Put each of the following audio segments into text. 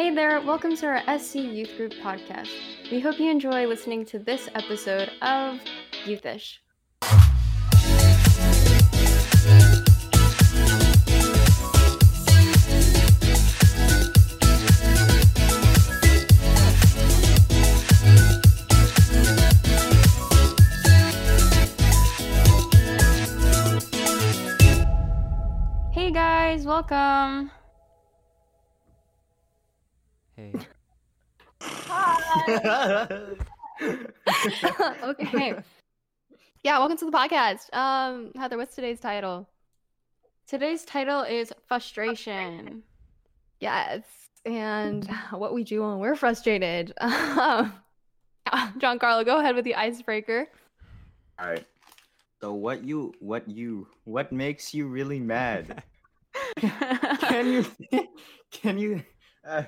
Hey there, welcome to our SC Youth Group podcast. We hope you enjoy listening to this episode of Youthish. Hey guys, welcome. Hey. okay. Yeah, welcome to the podcast. Um, Heather, what's today's title? Today's title is frustration. Yes, and what we do when we're frustrated. Um, Giancarlo, go ahead with the icebreaker. All right. So what you what you what makes you really mad? Can you can you uh,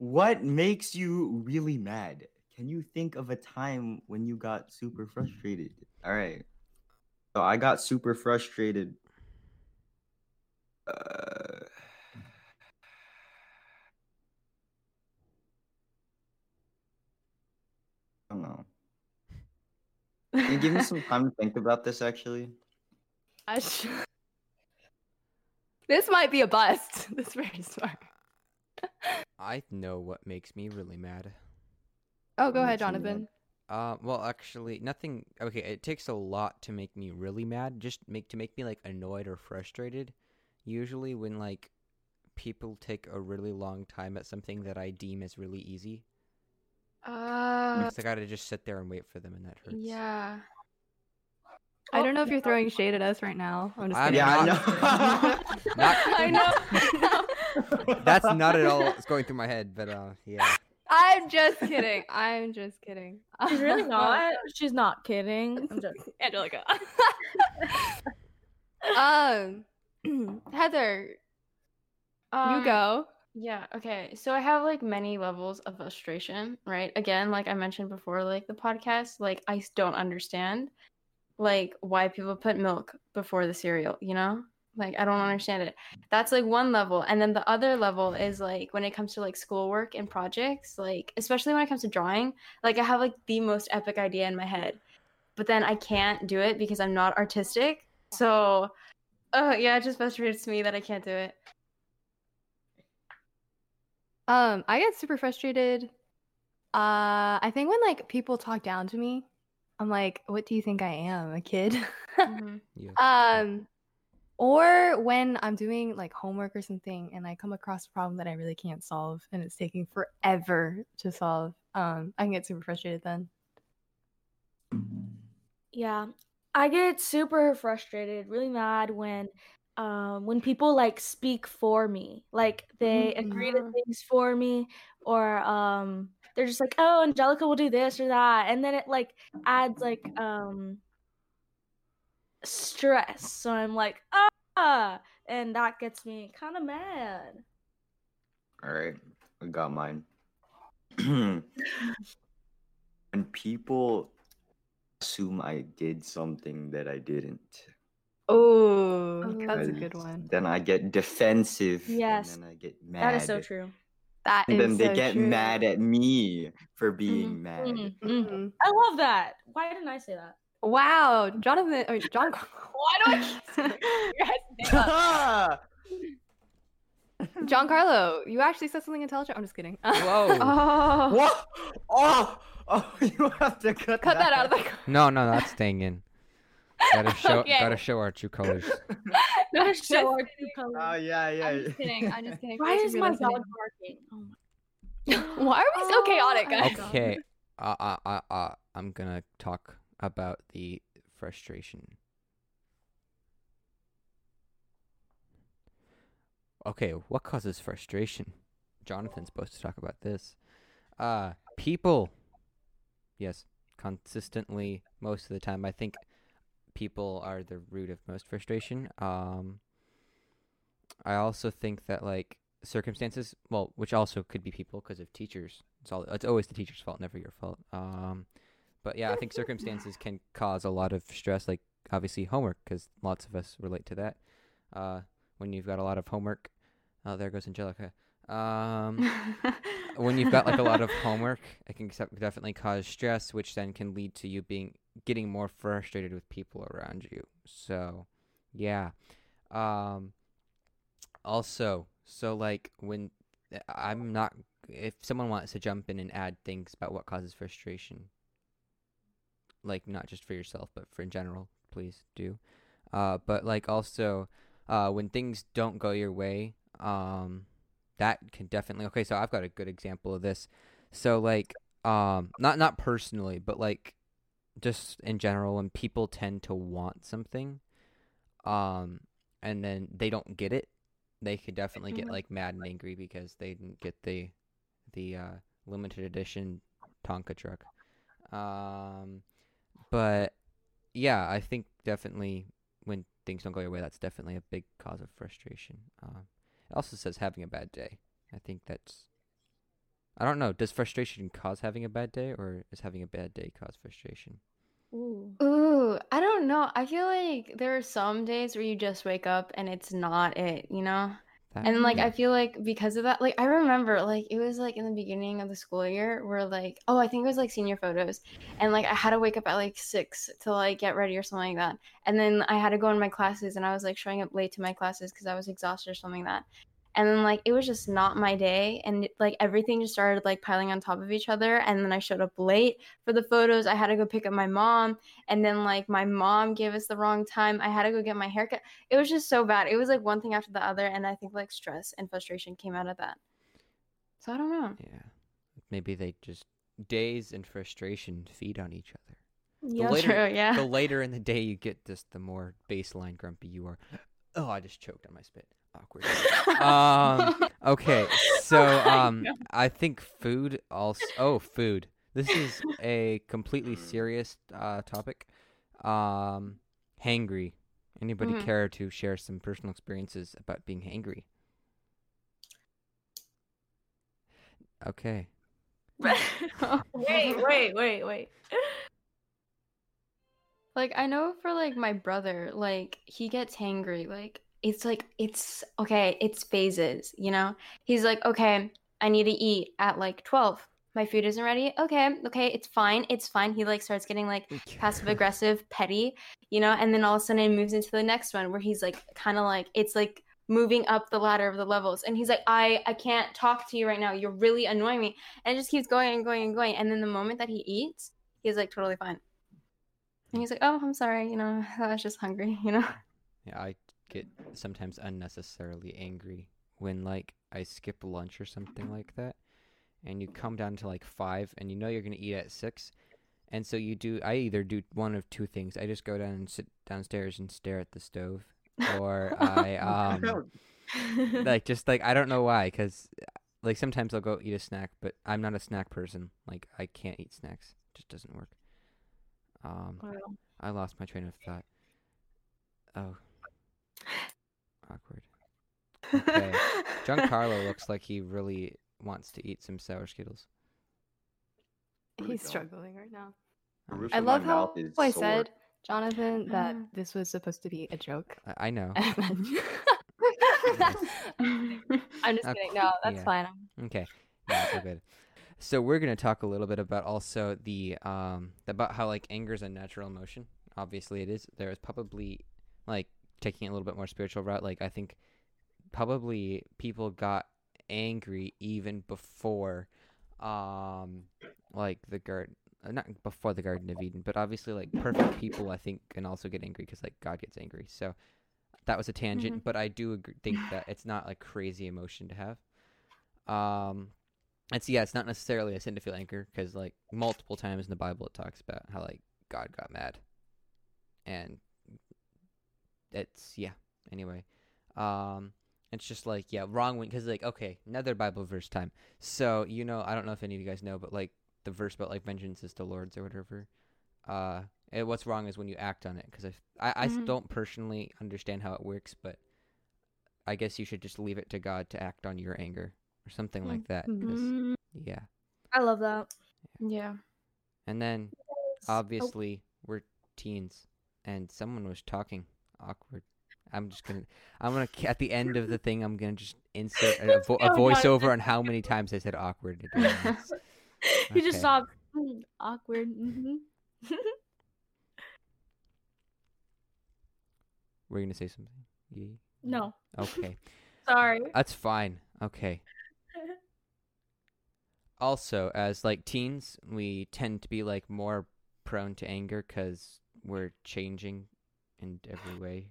What makes you really mad? Can you think of a time when you got super frustrated? All right. So I got super frustrated. Uh, I don't know. Can you give me some time to think about this actually? I sh- this might be a bust. This is very smart. I know what makes me really mad. Oh, go ahead, makes you mad? Jonathan. Uh, well, actually, nothing. Okay, it takes a lot to make me really mad. Just make to make me like annoyed or frustrated. Usually, when like people take a really long time at something that I deem as really easy, Uh, I gotta just sit there and wait for them, and that hurts. yeah. I don't know if you're throwing shade at us right now. I'm just I'm kidding. yeah, I not- know. Not- I know. I know. That's not at all what's going through my head, but uh, yeah. I'm just kidding. I'm just kidding. She's really not. She's not kidding. I'm joking. Angelica. um, Heather, you Um, go. Yeah, okay. So I have like many levels of frustration, right? Again, like I mentioned before, like the podcast, like I don't understand like why people put milk before the cereal, you know? Like I don't understand it. That's like one level. And then the other level is like when it comes to like schoolwork and projects, like especially when it comes to drawing, like I have like the most epic idea in my head. But then I can't do it because I'm not artistic. So oh yeah, it just frustrates me that I can't do it. Um, I get super frustrated. Uh, I think when like people talk down to me, I'm like, "What do you think I am, a kid?" Mhm. yeah. um, or when I'm doing like homework or something, and I come across a problem that I really can't solve, and it's taking forever to solve. Um, I can get super frustrated then. Yeah. I get super frustrated, really mad when um when people like speak for me. Like they agree to things for me or um they're just like, "Oh, Angelica will do this or that." And then it like adds like um stress. So I'm like, "Ah!" And that gets me kind of mad. All right, I got mine. when people assume I did something that I didn't, Oh, Oh, that's a good one. Then I get defensive. Yes, and then I get mad. That is so true. That And then they so get true. mad at me for being Mhm, mad. mhm, mhm. Mhm. I love that. Why didn't I say that? Wow, Jonathan or John. Why do I keep saying your guys' name up? Giancarlo, you actually said something intelligent. I'm just kidding. Whoa. Oh. what? Oh, oh, you have to cut, Cut that out of the. No, no, that's staying in. Gotta show, Okay. gotta show our true colors. Gotta just show our true colors. Oh yeah, yeah. I'm just kidding. I'm just kidding. Why is my dog barking? Oh my Why are we so chaotic, Oh, guys? Okay, uh, uh, uh, uh, I'm gonna talk about the frustration. Okay, what causes frustration? Jonathan's supposed to talk about this. Uh, people. Yes, consistently, most of the time. I think people are the root of most frustration. Um, I also think that like circumstances, well, which also could be people because of teachers. It's all it's always the teacher's fault, never your fault. Um, but yeah, I think circumstances can cause a lot of stress. Like obviously homework because lots of us relate to that. Uh, when you've got a lot of homework, oh, there goes Angelica. Um, when you've got like a lot of homework, it can definitely cause stress, which then can lead to you being getting more frustrated with people around you. So, yeah. Um, also, so like when I'm not, if someone wants to jump in and add things about what causes frustration, like not just for yourself but for in general, please do. Uh, but like also, uh, when things don't go your way, um, that can definitely okay. So I've got a good example of this. So like, um, not not personally, but like, just in general, when people tend to want something, um, and then they don't get it, they could definitely get Mhm. like mad and angry because they didn't get the the uh, limited edition Tonka truck. Um, but yeah, I think definitely when things don't go your way, that's definitely a big cause of frustration. Um, it also says having a bad day. I think that's. I don't know. Does frustration cause having a bad day, or is having a bad day cause frustration? Ooh. Ooh, I don't know. I feel like there are some days where you just wake up and it's not it, you know? That, And like. I feel like because of that, like I remember like it was like in the beginning of the school year where like oh I think it was like senior photos, and like I had to wake up at like six to like get ready or something like that, and then I had to go in my classes and I was like showing up late to my classes because I was exhausted or something like that, and then like it was just not my day and like everything just started like piling on top of each other and then I showed up late for the photos I had to go pick up my mom and then like my mom gave us the wrong time I had to go get my haircut it was just so bad. It was like one thing after the other, and I think like stress and frustration came out of that. So I don't know. yeah, maybe they just days and frustration feed on each other. Yeah. later- True, yeah. the later in the day you get this, the more baseline grumpy you are. Oh, I just choked on my spit. Awkward. um, okay, so um, I think food also. Oh, food. This is a completely serious uh, topic. Um, hangry. Anybody Mhm. care to share some personal experiences about being hangry? Okay. wait, wait, wait, wait. Like I know for like my brother, like he gets hangry. Like it's like it's okay, it's phases, you know? He's like, "Okay, I need to eat at like 12. My food isn't ready. Okay, okay, it's fine. It's fine." He like starts getting like passive aggressive, petty, you know, and then all of a sudden it moves into the next one where he's like kind of like it's like moving up the ladder of the levels and he's like I I can't talk to you right now. You're really annoying me. And it just keeps going and going and going and then the moment that he eats, he's like totally fine. And he's like, "Oh, I'm sorry, you know, I was just hungry, you know." Yeah, I get sometimes unnecessarily angry when like I skip lunch or something like that, and you come down to like five, and you know you're gonna eat at six, and so you do. I either do one of two things. I just go down and sit downstairs and stare at the stove, or I um like just like I don't know why, because like sometimes I'll go eat a snack, but I'm not a snack person. Like I can't eat snacks. It just doesn't work. Um, I lost my train of thought. Oh. Awkward. Okay. Giancarlo looks like he really wants to eat some sour Skittles. He's struggling right now. The I love how I sore. said, Jonathan, that Mm. this was supposed to be a joke. I, I know. I'm just kidding. No, that's yeah. fine. Okay. Yeah, it's good. So we're gonna talk a little bit about also the um about how like anger is a natural emotion. Obviously, it is. There is probably like taking a little bit more spiritual route. Like I think probably people got angry even before um like the garden not before the garden of eden but obviously like perfect people i think can also get angry because like god gets angry so that was a tangent but i do agree, think that it's not a crazy emotion to have um it's yeah it's not necessarily a sin to feel anger because like multiple times in the bible it talks about how like god got mad. And it's yeah anyway. Um it's just like yeah wrong one because like okay another bible verse time. So you know i don't know if any of you guys know but like the verse about like vengeance is the lord's or whatever uh and what's wrong is when you act on it because I, I I s- Mhm. don't personally understand how it works but i guess you should just leave it to god to act on your anger or something like that. Mm, yeah I love that. yeah. and then Oh, obviously we're teens and someone was talking awkward. I'm just gonna, I'm gonna at the end of the thing, I'm gonna just insert a, vo- a Oh, voiceover on how many times I said awkward. during this. you just Okay. stop. "Mm, Awkward. hmm We're gonna say something. Yeah. no, Okay, sorry. that's fine. Okay. Also, as like teens, we tend to be like more prone to anger because we're changing in every way.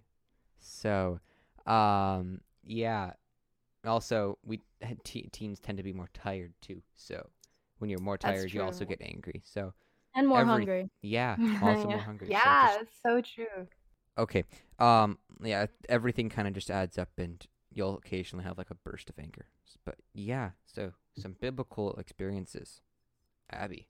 So, um, yeah. Also, we te- teens tend to be more tired too. So, when you're more tired, you also get angry. So, and more every- hungry. yeah, also more Yeah. hungry. So Yeah, just- it's so true. Okay. Um. Yeah. Everything kind of just adds up, and you'll occasionally have like a burst of anger. But yeah. So some biblical experiences. Abby.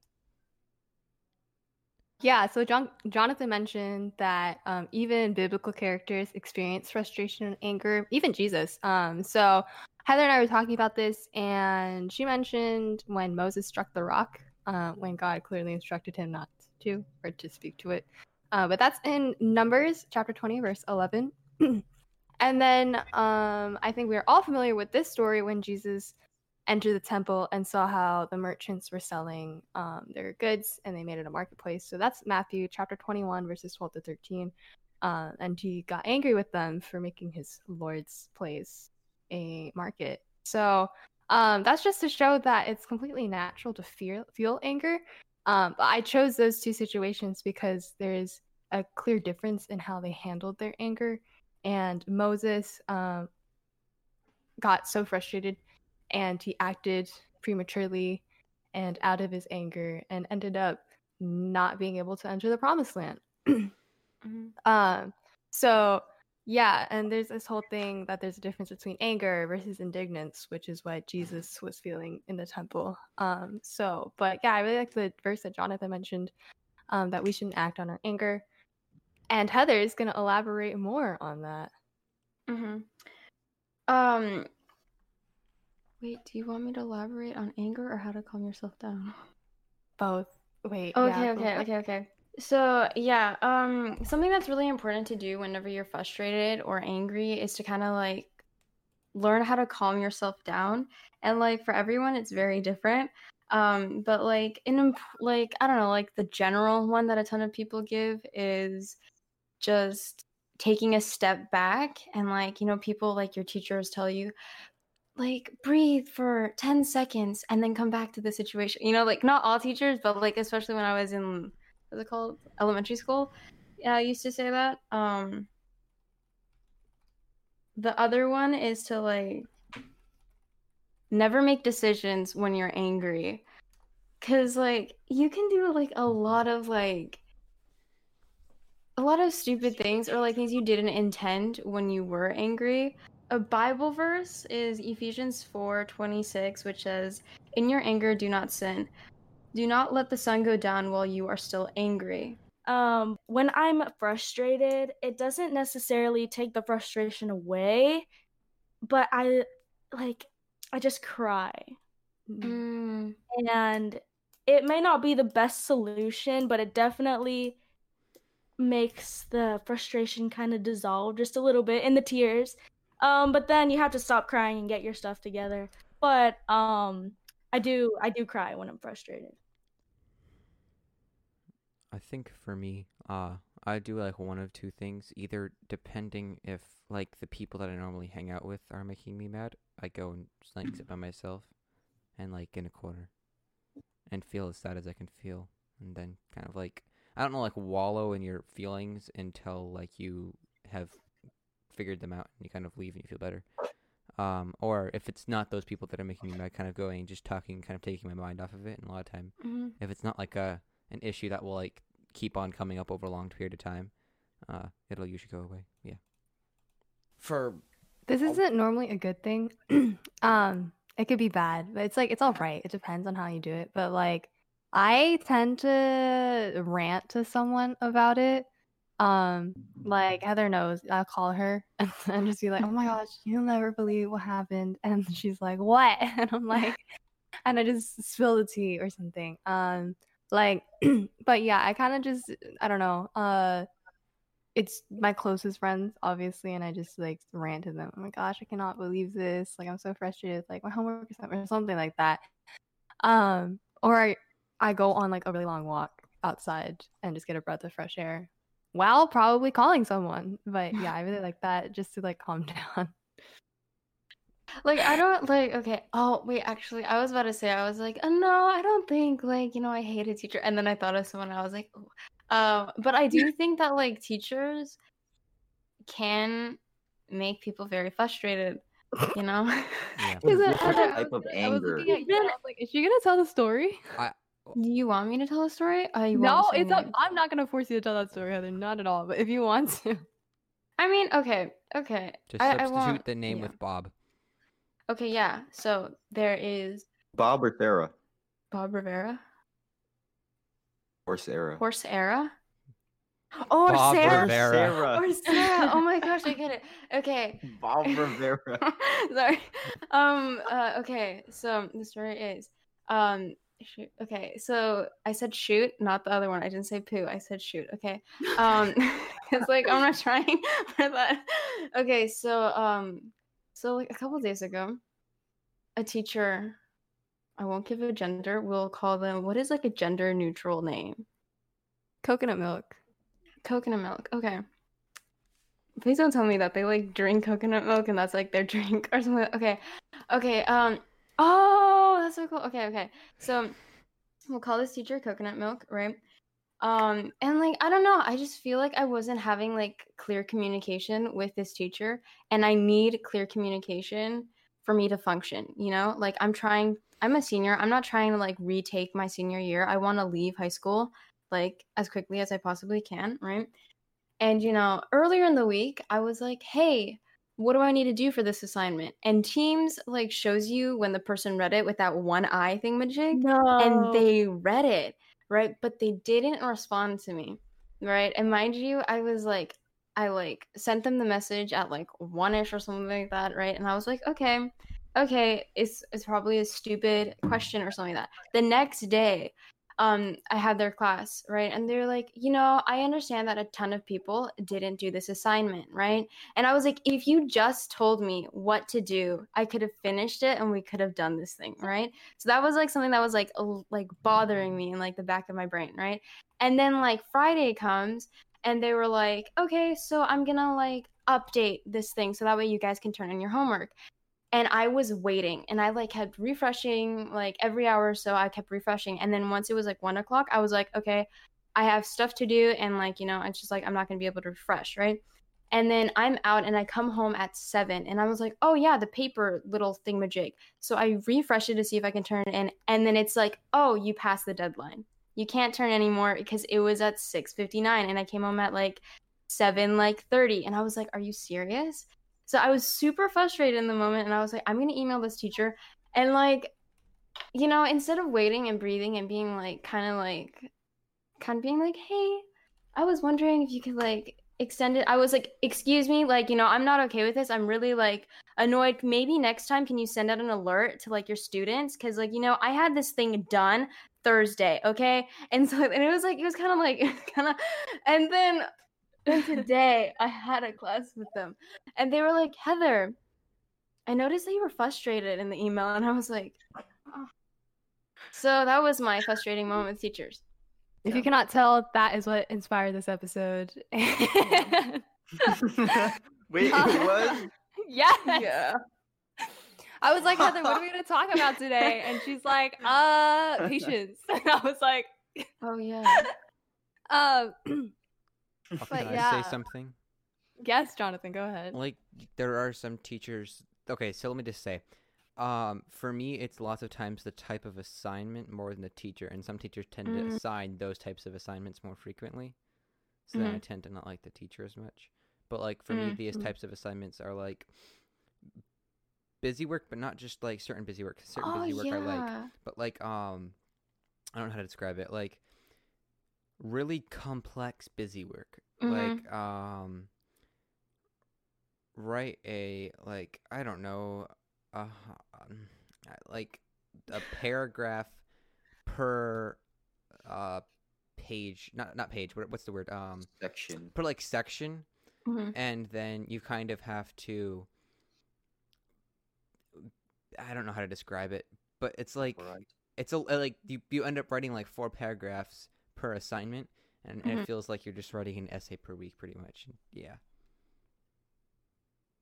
Yeah, so John- Jonathan mentioned that um, even biblical characters experience frustration and anger, even Jesus. Um, so Heather and I were talking about this, and she mentioned when Moses struck the rock, uh, when God clearly instructed him not to or to speak to it. Uh, but that's in Numbers chapter 20, verse 11. and then um, I think we are all familiar with this story when Jesus entered the temple and saw how the merchants were selling um, their goods and they made it a marketplace. So that's Matthew chapter 21, verses 12 to 13. Uh, and he got angry with them for making his Lord's place a market. So um, that's just to show that it's completely natural to feel, feel anger. Um, but I chose those two situations because there's a clear difference in how they handled their anger. And Moses um, got so frustrated and he acted prematurely and out of his anger and ended up not being able to enter the promised land. Mhm. um so yeah and there's this whole thing that there's a difference between anger versus indignance which is what jesus was feeling in the temple um so but yeah i really like the verse that jonathan mentioned um that we shouldn't act on our anger and heather is going to elaborate more on that Mhm. Um. Wait, do you want me to elaborate on anger or how to calm yourself down? both wait Okay, yeah, okay, both. okay, okay. So yeah, um, something that's really important to do whenever you're frustrated or angry is to kind of like learn how to calm yourself down. And like for everyone, it's very different. Um, but like in imp- like I don't know, like the general one that a ton of people give is just taking a step back and like you know people like your teachers tell you like breathe for 10 seconds and then come back to the situation you know like not all teachers but like especially when i was in what's it called elementary school yeah i used to say that um the other one is to like never make decisions when you're angry cuz like you can do like a lot of like a lot of stupid things or like things you didn't intend when you were angry a bible verse is ephesians 4 26 which says in your anger do not sin. Do not let the sun go down while you are still angry. Um when i'm frustrated it doesn't necessarily take the frustration away but i like i just cry. Mm. and it may not be the best solution but it definitely makes the frustration kind of dissolve just a little bit in the tears um but then you have to stop crying and get your stuff together but um i do i do cry when i'm frustrated I think for me, uh, I do like one of two things. Either depending if like the people that I normally hang out with are making me mad, I go and just like sit by myself and like in a corner and feel as sad as I can feel, and then kind of like I don't know, like wallow in your feelings until like you have figured them out and you kind of leave and you feel better. Um, or if it's not those people that are making me mad, kind of going, just talking, kind of taking my mind off of it. And a lot of time, Mhm. if it's not like a an issue that will like keep on coming up over a long period of time, uh, it'll usually go away. Yeah. For This isn't normally a good thing. um, it could be bad, but it's like it's all right. It depends on how you do it. But like, I tend to rant to someone about it. Um, like Heather knows, I'll call her and, and just be like, "Oh my gosh, you'll never believe what happened," and she's like, "What?" And I'm like, and I just spill the tea or something. Um, like, but yeah, I kind of just, I don't know. Uh, it's my closest friends, obviously, and I just like rant to them. Oh my gosh, I cannot believe this. Like I'm so frustrated. Like my homework is not or something like that. Um, or I I go on like a really long walk outside and just get a breath of fresh air while probably calling someone. But yeah, I really like that just to like calm down. Like I don't like okay. Oh wait, actually, I was about to say I was like, oh, no, I don't think like you know I hate a teacher, and then I thought of someone. I was like, oh. um, but I do think that like teachers can make people very frustrated. You know, Yeah. Is it- Different I type of I was anger. looking at you, I was like, is she gonna tell the story? Do you want me to tell a story? You No, it's up. I'm not gonna force you to tell that story, Heather. Not at all. But if you want to, I mean, okay, okay. Just I, I substitute want- the name yeah. with Bob. Okay, yeah. So there is Bob or Sarah Bob Rivera, or Sarah. Horse Era. Oh, Bob Sarah. Rivera. Sarah. Or Sarah. Oh my gosh, I get it. Okay. Bob Rivera. Sorry. Um. Uh, okay. So the story is, um. Shoot. Okay. So I said shoot, not the other one. I didn't say poo. I said shoot. Okay. Um. it's like I'm not trying for that. Okay. So um. So like a couple days ago, a teacher. I won't give a gender. We'll call them. What is like a gender neutral name? coconut milk. Coconut milk. Okay. Please don't tell me that they like drink coconut milk and that's like their drink or something. Okay. Okay. Um. Oh, that's so cool. Okay. Okay. So we'll call this teacher coconut milk, right? Um. And like I don't know. I just feel like I wasn't having like clear communication with this teacher, and I need clear communication for me to function. You know, like I'm trying. I'm a senior. I'm not trying to like retake my senior year. I want to leave high school like as quickly as I possibly can, right? And you know, earlier in the week, I was like, "Hey, what do I need to do for this assignment?" And Teams like shows you when the person read it with that one eye thingamajig, No. and they read it, right? But they didn't respond to me, right? And mind you, I was like, I like sent them the message at like one ish or something like that, right? And I was like, okay, okay, it's it's probably a stupid question or something like that. The next day, um, I had their class, right? And they're like, you know, I understand that a ton of people didn't do this assignment, right? And I was like, if you just told me what to do, I could have finished it and we could have done this thing, right? So that was like something that was like like bothering me in like the back of my brain, right? And then like Friday comes and they were like, okay, so I'm gonna like update this thing so that way you guys can turn in your homework and I was waiting and I like kept refreshing like every hour or so I kept refreshing and then once it was like one o'clock I was like okay I have stuff to do and like you know it's just like I'm not gonna be able to refresh right? And then I'm out and I come home at seven and I was like oh yeah the paper little thingamajig. So I refresh it to see if I can turn it in and then it's like oh you passed the deadline. You can't turn anymore because it was at 6:59 and I came home at like 7 like 30 and I was like are you serious so I was super frustrated in the moment and I was like, I'm gonna email this teacher. And like, you know, instead of waiting and breathing and being like kind of like kind of being like, hey, I was wondering if you could like extend it. I was like, excuse me, like, you know, I'm not okay with this. I'm really like annoyed. Maybe next time can you send out an alert to like your students? Cause like, you know, I had this thing done Thursday, okay? And so and it was like it was kind of like kind of and then then today I had a class with them and they were like, Heather, I noticed that you were frustrated in the email. And I was like, oh. so that was my frustrating moment with teachers. If So- you cannot tell, that is what inspired this episode. Wait, it was? yes. I was like, Heather, what are we gonna talk about today? And she's like, uh, patience. And I was like, Oh, yeah. um, Can I say something? yes, Jonathan, go ahead. Like there are some teachers. Okay, so let me just say, um, for me, it's lots of times the type of assignment more than the teacher, and some teachers tend to Mm. assign those types of assignments more frequently. So then I Mhm. tend to not like the teacher as much. But like for me, Mm, these mm. types of assignments are like busy work, but not just like certain busy work. Certain oh, busy work yeah. are like but like um i don't know how to describe it like really complex busy work Mhm. like um write a like i don't know uh um, like a paragraph per uh page, not not page. What, what's the word? Um, Section. put like section, Mhm. and then you kind of have to. I don't know how to describe it, but it's like Right. it's a like you you end up writing like four paragraphs per assignment, and, and Mhm. it feels like you're just writing an essay per week, pretty much. Yeah.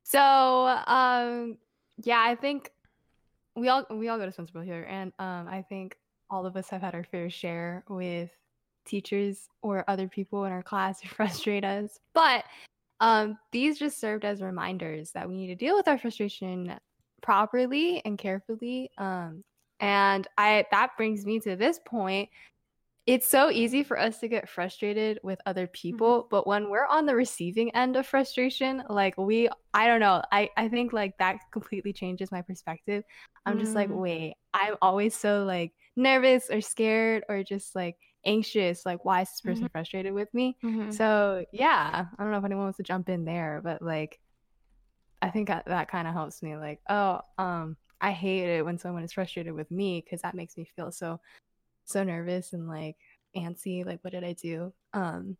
So, um, yeah, I think we all we all go to Spencerville here, and um, I think all of us have had our fair share with teachers or other people in our class who frustrate us. But um, these just served as reminders that we need to deal with our frustration properly and carefully. Um, and I that brings me to this point. It's so easy for us to get frustrated with other people, but when we're on the receiving end of frustration, like we I don't know, I I think like that completely changes my perspective. I'm just like, Mm. wait, I'm always so like nervous or scared or just like anxious, like why is this person frustrated with me? Mhm. So yeah, I don't know if anyone wants to jump in there, but like, I think that, that kind of helps me. Like, oh, um, I hate it when someone is frustrated with me because that makes me feel so, so nervous and like antsy. Like, what did I do? Um,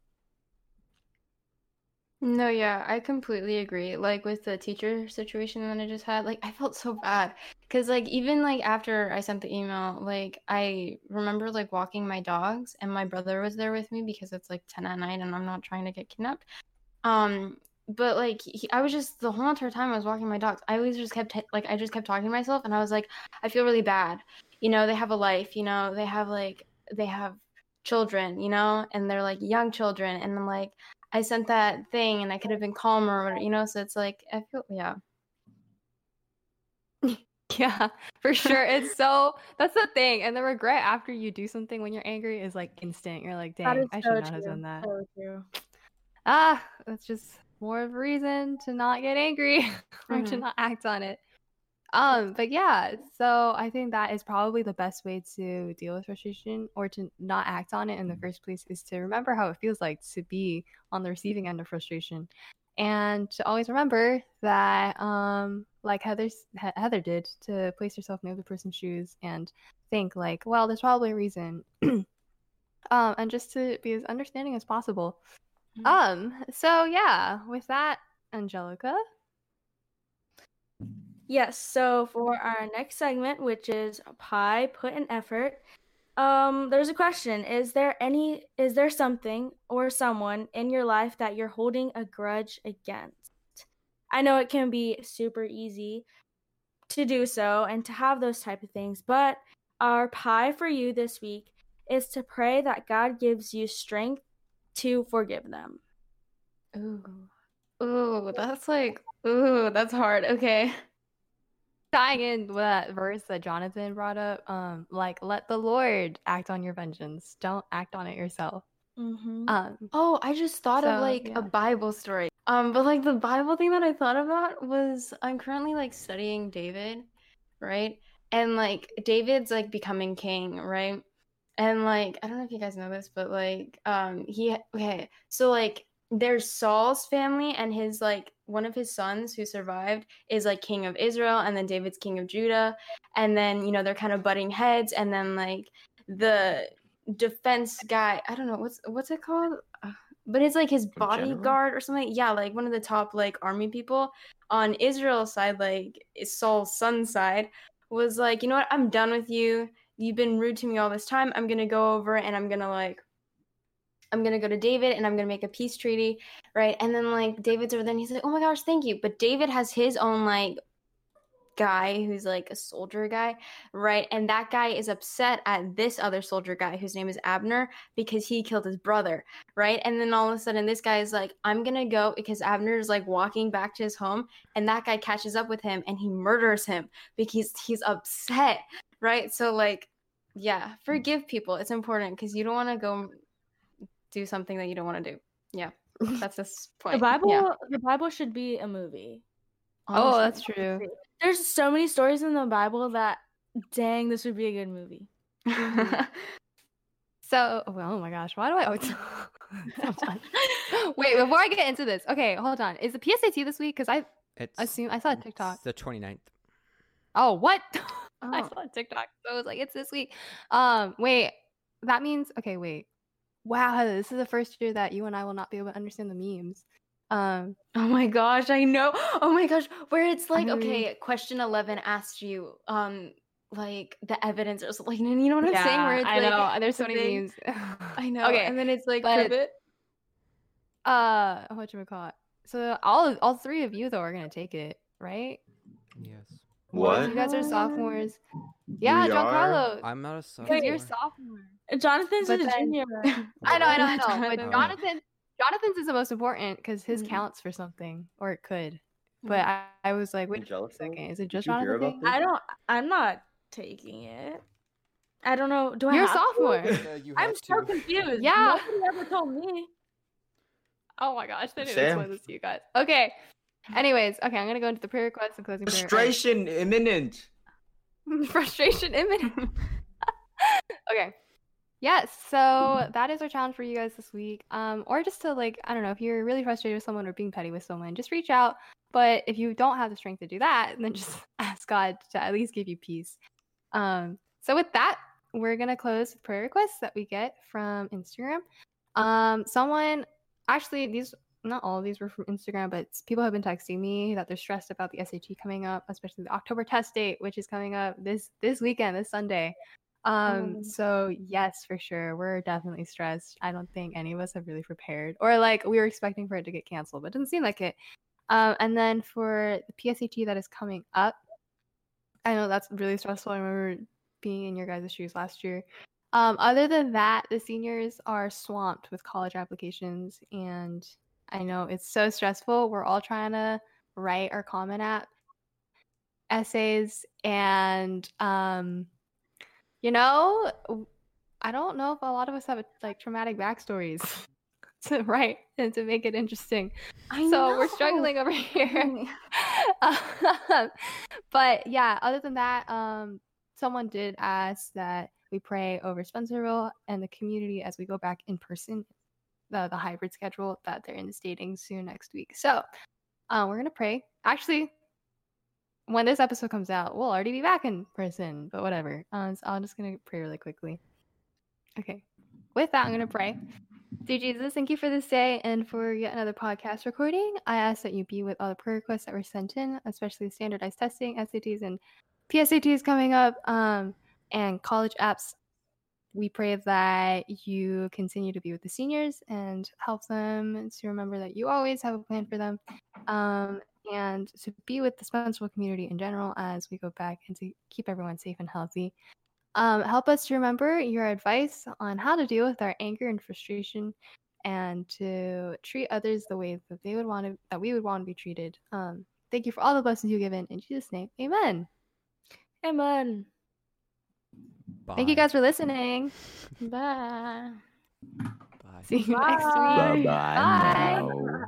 No, yeah, I completely agree. Like with the teacher situation that I just had, like I felt so bad because like even like after I sent the email, like I remember like walking my dogs and my brother was there with me because it's like 10 at night and I'm not trying to get kidnapped. Um, but like he, I was just the whole entire time I was walking my dogs, I always just kept like I just kept talking to myself and I was like, I feel really bad. You know, they have a life, you know, they have like they have children, you know, and they're like young children and I'm like I sent that thing and I could have been calmer, whatever, you know. So it's like I feel, yeah, yeah, for sure. It's so that's the thing, and the regret after you do something when you're angry is like instant. You're like, dang, I so should not have done that. So ah, that's just more of a reason to not get angry or to Mhm. not act on it. Um, but yeah, so I think that is probably the best way to deal with frustration or to not act on it in the first place is to remember how it feels like to be on the receiving end of frustration. And to always remember that, um, like Heather's, He- Heather did, to place yourself in the other person's shoes and think like, well, there's probably a reason. um, and just to be as understanding as possible. Mhm. Um, so yeah, with that, Angelica. Yes, so for our next segment, which is pie put in effort, um, there's a question. Is there any is there something or someone in your life that you're holding a grudge against? I know it can be super easy to do so and to have those type of things, but our pie for you this week is to pray that God gives you strength to forgive them. ooh, ooh, that's like, ooh, that's hard. Okay, tying in with that verse that Jonathan brought up, um, like let the Lord act on your vengeance. Don't act on it yourself. Mm-hmm. Um, Oh, I just thought So, of like yeah. a Bible story. Um, but like the Bible thing that I thought about was I'm currently like studying David, right? And like David's like becoming king, right? And like I don't know if you guys know this, but like um he okay, so like there's Saul's family and his like one of his sons who survived is like king of Israel and then David's king of Judah and then you know they're kind of butting heads and then like the defense guy i don't know what's what's it called? But it's like his bodyguard or something yeah like one of the top like army people on israel's side like saul's son's side was like you know what? I'm done with you. You've been rude to me all this time. I'm gonna go over and i'm gonna like i'm gonna go to david and i'm gonna make a peace treaty right? And then like david's over there and he's like oh my gosh thank you. But david has his own like guy who's like a soldier guy right? And that guy is upset at this other soldier guy whose name is abner because he killed his brother right? And then all of a sudden this guy is like i'm gonna go because abner is like walking back to his home and that guy catches up with him and he murders him because he's upset right? So like yeah forgive people. It's important because you don't want to go do something that you don't want to do yeah that's this point The Bible yeah. the Bible should be a movie. oh, that's true. There's so many stories in the Bible that dang, this would be a good movie. So, well, oh my gosh, why do I always? Hold on. Wait, before I get into this, okay, hold on. Is the PSAT this week? Because I It's assume I saw a TikTok. it's the 29th. Oh, what? I Oh. saw a TikTok, so I was like, it's this week. Um, wait, that means okay. Wait, wow, Heather, this is the first year that you and I will not be able to understand the memes. Um, Oh my gosh, I know. Oh my gosh, where it's like, I mean- okay, question 11 asked you, um, like the evidence or something. And you know what I'm saying? Where it's I like, know. There's so many thing- memes. I know. Okay, And then it's like, but- prove it. uh, what you call it? So all all three of you though are gonna take it, right? Yes. What? You guys are sophomores. Yeah, We are? Giancarlo. I'm not a sophomore. Because you're sophomore. Jonathan's But a then- junior. I know, I know, I know. Jonathan. But Jonathan, Jonathan's is the most important because his Mhm. counts for something, or it could. But I, I was like, wait a second, is it just you hear Jonathan? thing? I don't. I'm not taking it. I don't know. Do I? You're a have to? sophomore. you I'm have so confused. Yeah. Nobody ever told me. Oh my gosh, they didn't Sam. explain this to you guys. Okay. Anyways, okay, I'm gonna go into the prayer request and closing prayer. Frustration imminent. Frustration imminent. okay. Yes, so that is our challenge for you guys this week. Um, or just to like, I don't know, if you're really frustrated with someone or being petty with someone, just reach out. But if you don't have the strength to do that, then just ask God to at least give you peace. Um, so with that, we're gonna close with prayer requests that we get from Instagram. Um, someone actually these not all of these were from Instagram, but people have been texting me that they're stressed about the SAT coming up, especially the October test date, which is coming up this this weekend, this Sunday. Um, Oh. so yes, for sure, we're definitely stressed. I don't think any of us have really prepared, or like we were expecting for it to get canceled, but it doesn't seem like it. Um, and then for the PSAT that is coming up, I know that's really stressful. I remember being in your guys' shoes last year. Um, other than that, the seniors are swamped with college applications, and I know it's so stressful. We're all trying to write our Common App essays, and um, you know, I don't know if a lot of us have like traumatic backstories to write and to make it interesting. I so we're struggling over here. Um, but yeah, other than that, um, someone did ask that we pray over Spencerville and the community as we go back in person, the the hybrid schedule that they're instating soon next week. So uh, we're gonna pray. Actually, when this episode comes out, we'll already be back in person. But whatever. Um, so I'm just gonna pray really quickly. Okay. With that, I'm gonna pray. Dear Jesus, thank you for this day and for yet another podcast recording. I ask that you be with all the prayer requests that were sent in, especially standardized testing, SATs, and PSATs coming up, um, and college apps. We pray that you continue to be with the seniors and help them to remember that you always have a plan for them, um, and to be with the Spencerville community in general as we go back and to keep everyone safe and healthy. Um, help us to remember your advice on how to deal with our anger and frustration and to treat others the way that they would want to that we would want to be treated. Um, thank you for all the blessings you've given. In Jesus' name, amen. Amen. Thank you guys for listening. Bye. Bye. See you next week. Bye-bye Bye. now.